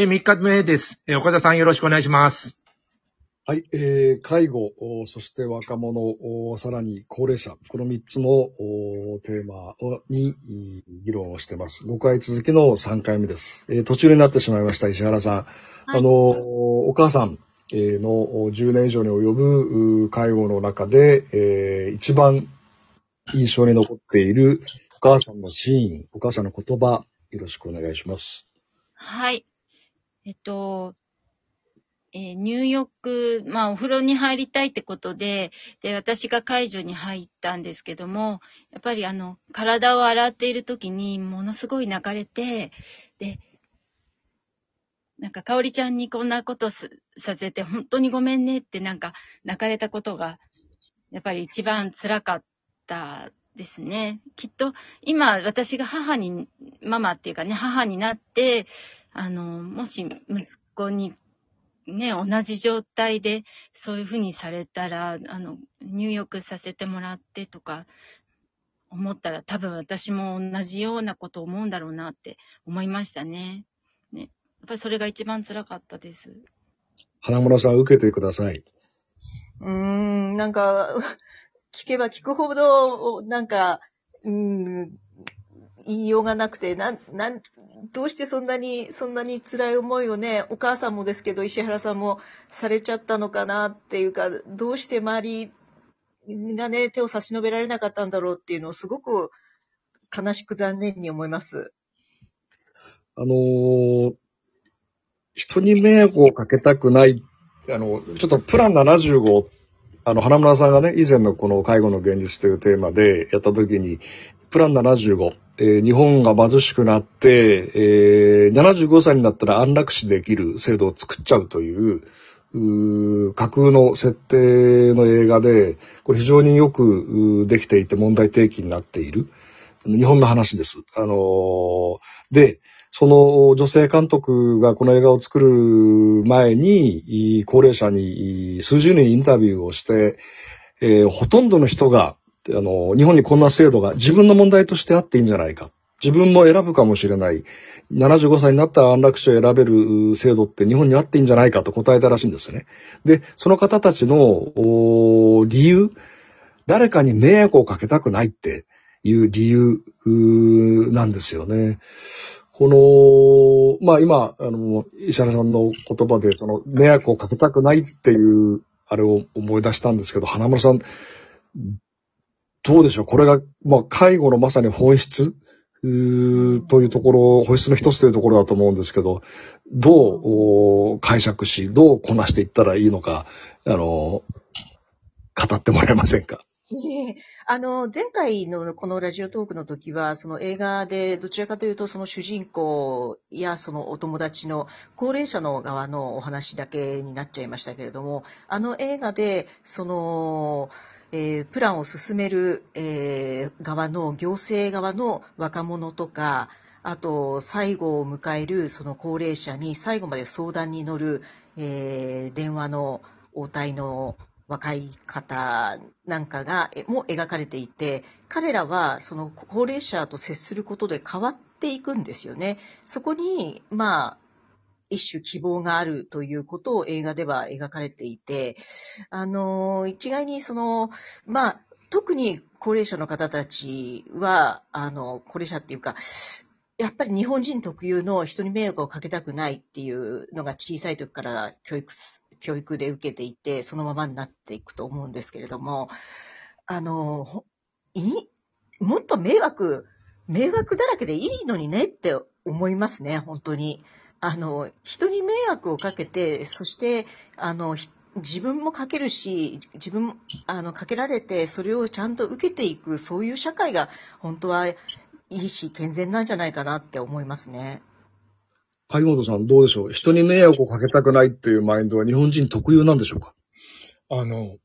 え、3日目です。え、岡田さんよろしくお願いします。はい、えー、介護、おそして若者、おさらに高齢者、この3つのおテーマをにい議論をしています。5回続きの3回目です。えー途中になってしまいました、石原さん。はいあの、お母さんえーのお10年以上に及ぶう介護の中で、えー一番印象に残っているお母さんのシーン、お母さんの言葉、よろしくお願いします。はい。えっと、えー入浴、まあお風呂に入りたいってことで、で、私が介助に入ったんですけども、やっぱりあの、体を洗っている時にものすごい泣かれて、で、なんか、かおりちゃんにこんなことさせて、本当にごめんねってなんか、泣かれたことが、やっぱり一番辛かったですね。きっと、今、私が母に、ママっていうかね、母になって、あの、もし息子に、ね、同じ状態で、そういうふうにされたら、あの、入浴させてもらってとか、思ったら多分私も同じようなことを思うんだろうなって思いましたね。ね。やっぱりそれが一番辛かったです。花村さん、受けてください。うーん、なんか、聞けば聞くほど、なんか、うーん、言いようがなくて、なん、なん、どうしてそんなに、そんなに辛い思いをね、お母さんもですけど、石原さんもされちゃったのかなっていうか、どうして周りがね、手を差し伸べられなかったんだろうっていうのをすごく悲しく残念に思います。あのー人に迷惑をかけたくない、あの、ちょっとプラン75、あの、花村さんがね、以前のこの介護の現実というテーマでやった時に、プラン75、えー日本が貧しくなって、えー75歳になったら安楽死できる制度を作っちゃうという、う架空の設定の映画で、これ非常によくできていて問題提起になっている。日本の話です。あのーで、その女性監督がこの映画を作る前に、高齢者に数十人インタビューをして、えーほとんどの人が、あの、日本にこんな制度が自分の問題としてあっていいんじゃないか。自分も選ぶかもしれない。75歳になったら安楽死を選べる制度って日本にあっていいんじゃないかと答えたらしいんですよね。で、その方たちの理由、誰かに迷惑をかけたくないっていう理由うなんですよね。この、まあ今、あの、石原さんの言葉で、その、迷惑をかけたくないっていう、あれを思い出したんですけど、花村さん、どうでしょう？これが、まあ、介護のまさに本質？というところ、本質の一つというところだと思うんですけど、どう解釈し、どうこなしていったらいいのか、あの、語ってもらえませんか？ええあの、前回のこのラジオトークの時は、その映画でどちらかというと、その主人公やそのお友達の高齢者の側のお話だけになっちゃいましたけれども、あの映画で、その、えープランを進める、えー側の、行政側の若者とか、あと、最後を迎えるその高齢者に最後まで相談に乗る、えー電話の応対の若い方なんかが、も描かれていて、彼らはその高齢者と接することで変わっていくんですよね。そこに、まあ、一種希望があるということを映画では描かれていて、あの、一概にその、まあ、特に高齢者の方たちは、あの、高齢者っていうか、やっぱり日本人特有の人に迷惑をかけたくないっていうのが小さい時から教育、教育で受けていて、そのままになっていくと思うんですけれども、あの、いもっと迷惑、迷惑だらけでいいのにねって思いますね、本当に。あの、人に迷惑をかけて、そして、あの、ひ自分もかけるし、自分、あの、かけられて、それをちゃんと受けていく、そういう社会が本当はいいし、健全なんじゃないかなって思いますね。海本さんどうでしょう？人に迷惑をかけたくないっていうマインドは日本人特有なんでしょうか？あの、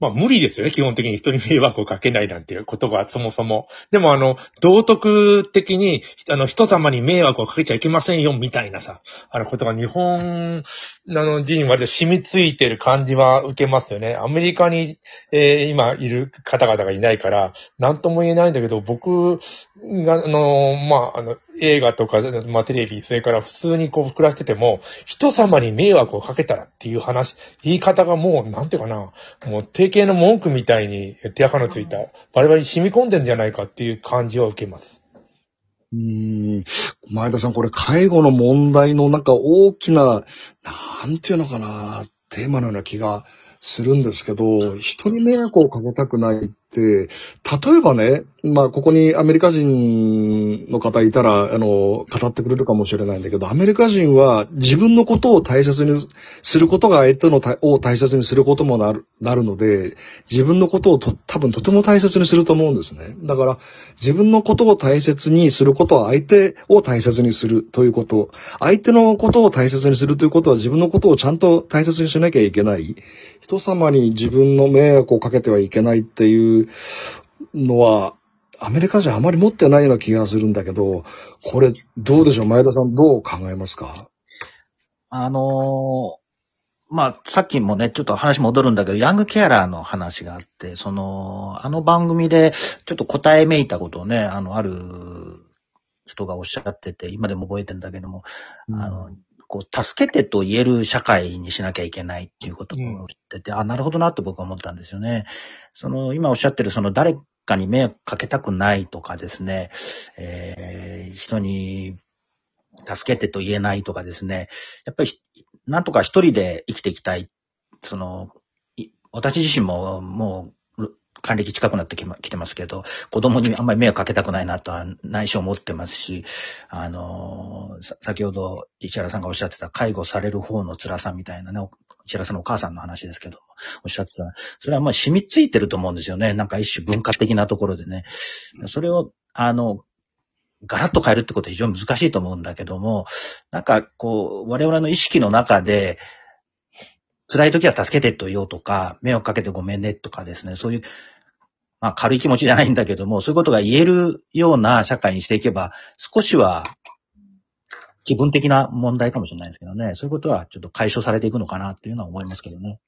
まあ無理ですよね、基本的に人に迷惑をかけないなんていうことがそもそも。でもあの、道徳的に、あの、人様に迷惑をかけちゃいけませんよ、みたいなさ、あのことが日本あの人に割と染みついてる感じは受けますよね。アメリカに、えー今いる方々がいないから、なんとも言えないんだけど、僕が、あの、まあ、あの、映画とか、まあ、テレビ、それから普通にこう暮らしてても、人様に迷惑をかけたらっていう話、言い方がもう、なんていうかな、もう定型の文句みたいに手垢のついた、バリバリ染み込んでんじゃないかっていう感じを受けます。うん。前田さん、これ介護の問題のなんか大きな、なんていうのかな、テーマのような気がするんですけど、人に迷惑をかけたくないって、例えばね、まあ、ここにアメリカ人の方いたら、あの、語ってくれるかもしれないんだけど、アメリカ人は自分のことを大切にすることが相手のを大切にすることもなる、なるので、自分のことをと多分とても大切にすると思うんですね。だから、自分のことを大切にすることは相手を大切にするということ。相手のことを大切にするということは自分のことをちゃんと大切にしなきゃいけない。人様に自分の迷惑をかけてはいけないっていうのは、アメリカ人あまり持ってないような気がするんだけど、これどうでしょう前田さんどう考えますか？あのーまあ、さっきもね、ちょっと話戻るんだけど、ヤングケアラーの話があって、その、あの番組で、ちょっと答えめいたことをね、あの、ある人がおっしゃってて、今でも覚えてんだけども、あの、こう、助けてと言える社会にしなきゃいけないっていうことを言ってて、あ、なるほどなって僕は思ったんですよね。その、今おっしゃってる、その、誰かに迷惑かけたくないとかですね、えー、人に助けてと言えないとかですね、やっぱり、なんとか一人で生きていきたい。その、い私自身ももう、還暦近くなってき,、てますけど、子供にあんまり迷惑かけたくないなとは内緒思ってますし、あの、さ先ほど石原さんがおっしゃってた介護される方の辛さみたいなね、石原さんのお母さんの話ですけど、おっしゃってた。それはまあ染みついてると思うんですよね。なんか一種文化的なところでね。それを、あの、ガラッと変えるってことは非常に難しいと思うんだけども、なんかこう、我々の意識の中で、辛い時は助けてと言おうとか、迷惑かけてごめんねとかですね、そういう、まあ軽い気持ちじゃないんだけども、そういうことが言えるような社会にしていけば、少しは気分的な問題かもしれないですけどね、そういうことはちょっと解消されていくのかなっていうのは思いますけどね。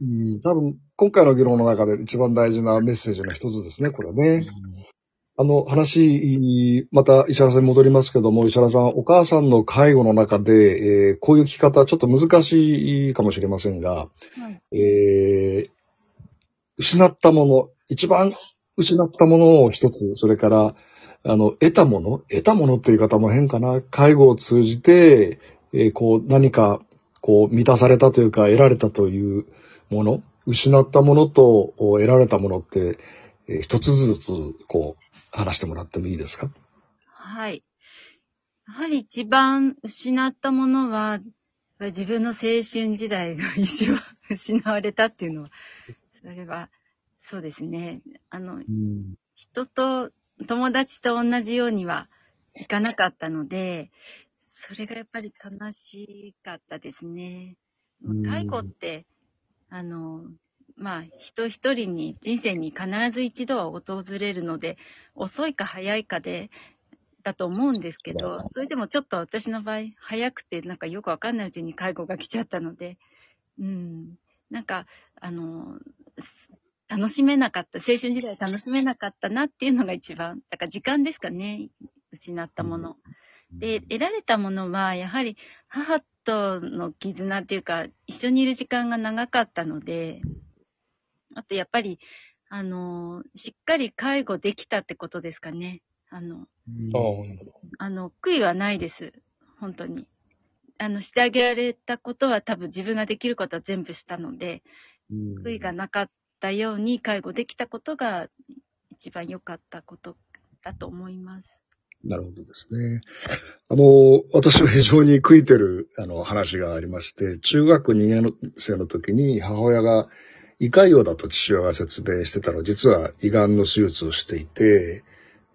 うん、多分、今回の議論の中で一番大事なメッセージの一つですね、これね。あの話、また石原さんに戻りますけども、石原さん、お母さんの介護の中で、えーこういう聞き方、ちょっと難しいかもしれませんが、はいえー失ったもの、一番失ったものを一つ、それから、あの、得たもの、得たものっていう言い方も変かな、介護を通じて、えーこう、何か、こう、満たされたというか、得られたというもの、失ったものと得られたものって、えー一つずつ、こう、話してもらってもいいですか？はい。やはり一番失ったものは、自分の青春時代が一番失われたっていうのは、それは、そうですね。あの、うん。人と、友達と同じようにはいかなかったので、それがやっぱり悲しかったですね。うん介護って、あの、まあ、人一人に、人生に必ず一度は訪れるので、遅いか早いかで、だと思うんですけど、それでもちょっと私の場合、早くて、なんかよくわかんないうちに介護が来ちゃったので、うん、なんか、あの、楽しめなかった、青春時代楽しめなかったなっていうのが一番、だから時間ですかね、失ったもの。で、得られたものは、やはり母との絆っていうか、一緒にいる時間が長かったので、あとやっぱり、あの、しっかり介護できたってことですかね。あの、あの、悔いはないです。本当に。あの、してあげられたことは多分自分ができることは全部したので、うん悔いがなかったように介護できたことが一番良かったことだと思います。なるほどですね。あの、私は非常に悔いてる、あの、話がありまして、中学2年生の時に母親が胃潰瘍だと父親が説明してたの、実は胃がんの手術をしていて、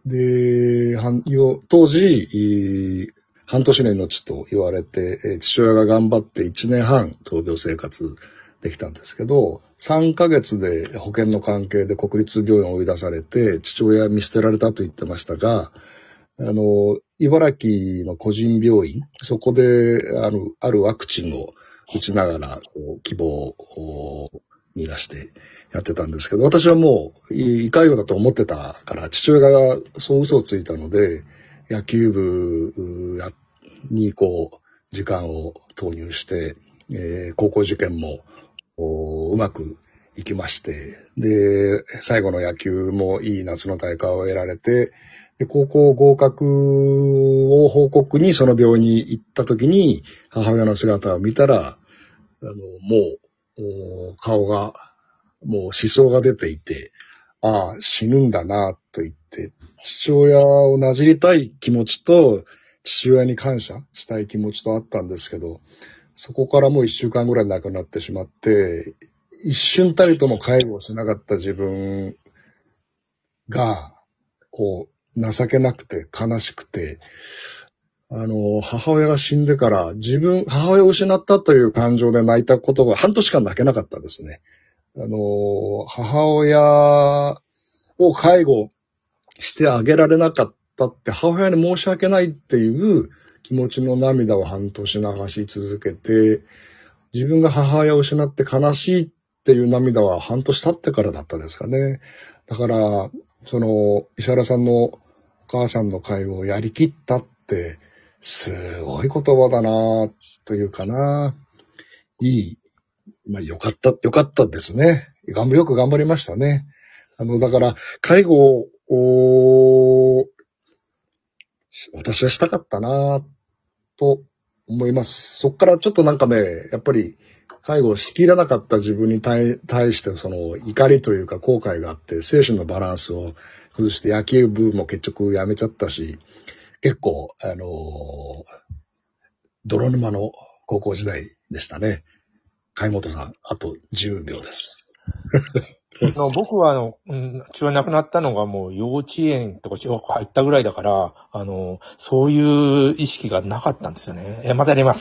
で、はんよ当時、い半年の命と言われて、え父親が頑張って1年半闘病生活できたんですけど、3ヶ月で保険の関係で国立病院を追い出されて、父親見捨てられたと言ってましたが、あの、茨城の個人病院、そこで、あの、あるワクチンを打ちながら、こう希望を見出してやってたんですけど、私はもう、いかようだと思ってたから、父親がそう嘘をついたので、野球部にこう、時間を投入して、えー高校受験もうまくいきまして、で、最後の野球もいい夏の大会を得られて、で高校合格を報告にその病院に行った時に母親の姿を見たら、あの、もう、顔が、もう思想が出ていて、ああ、死ぬんだな、と言って、父親をなじりたい気持ちと、父親に感謝したい気持ちとあったんですけど、そこからもう一週間ぐらい亡くなってしまって、一瞬たりとも介護をしなかった自分が、こう、情けなくて悲しくて、あの、母親が死んでから自分、母親を失ったという感情で泣いたことが半年間泣けなかったですね。あの、母親を介護してあげられなかったって母親に申し訳ないっていう気持ちの涙を半年流し続けて、自分が母親を失って悲しいっていう涙は半年経ってからだったですかね。だから、その、石原さんのお母さんの会をやりきったって、すごい言葉だなというかな。いい。まあ、よかった、よかったですね。頑張よく頑張りましたね。あの、だから、介護を、私はしたかったなと思います。そっからちょっとなんかね、やっぱり、介護をしきらなかった自分に対対して、その怒りというか後悔があって、精神のバランスを崩して野球部も結局やめちゃったし、結構、あのー泥沼の高校時代でしたね。貝本さん、あと10秒です。の僕はあの、うん、父親亡くなったのがもう幼稚園とか小学校入ったぐらいだから、あの、そういう意識がなかったんですよね。え、またやります。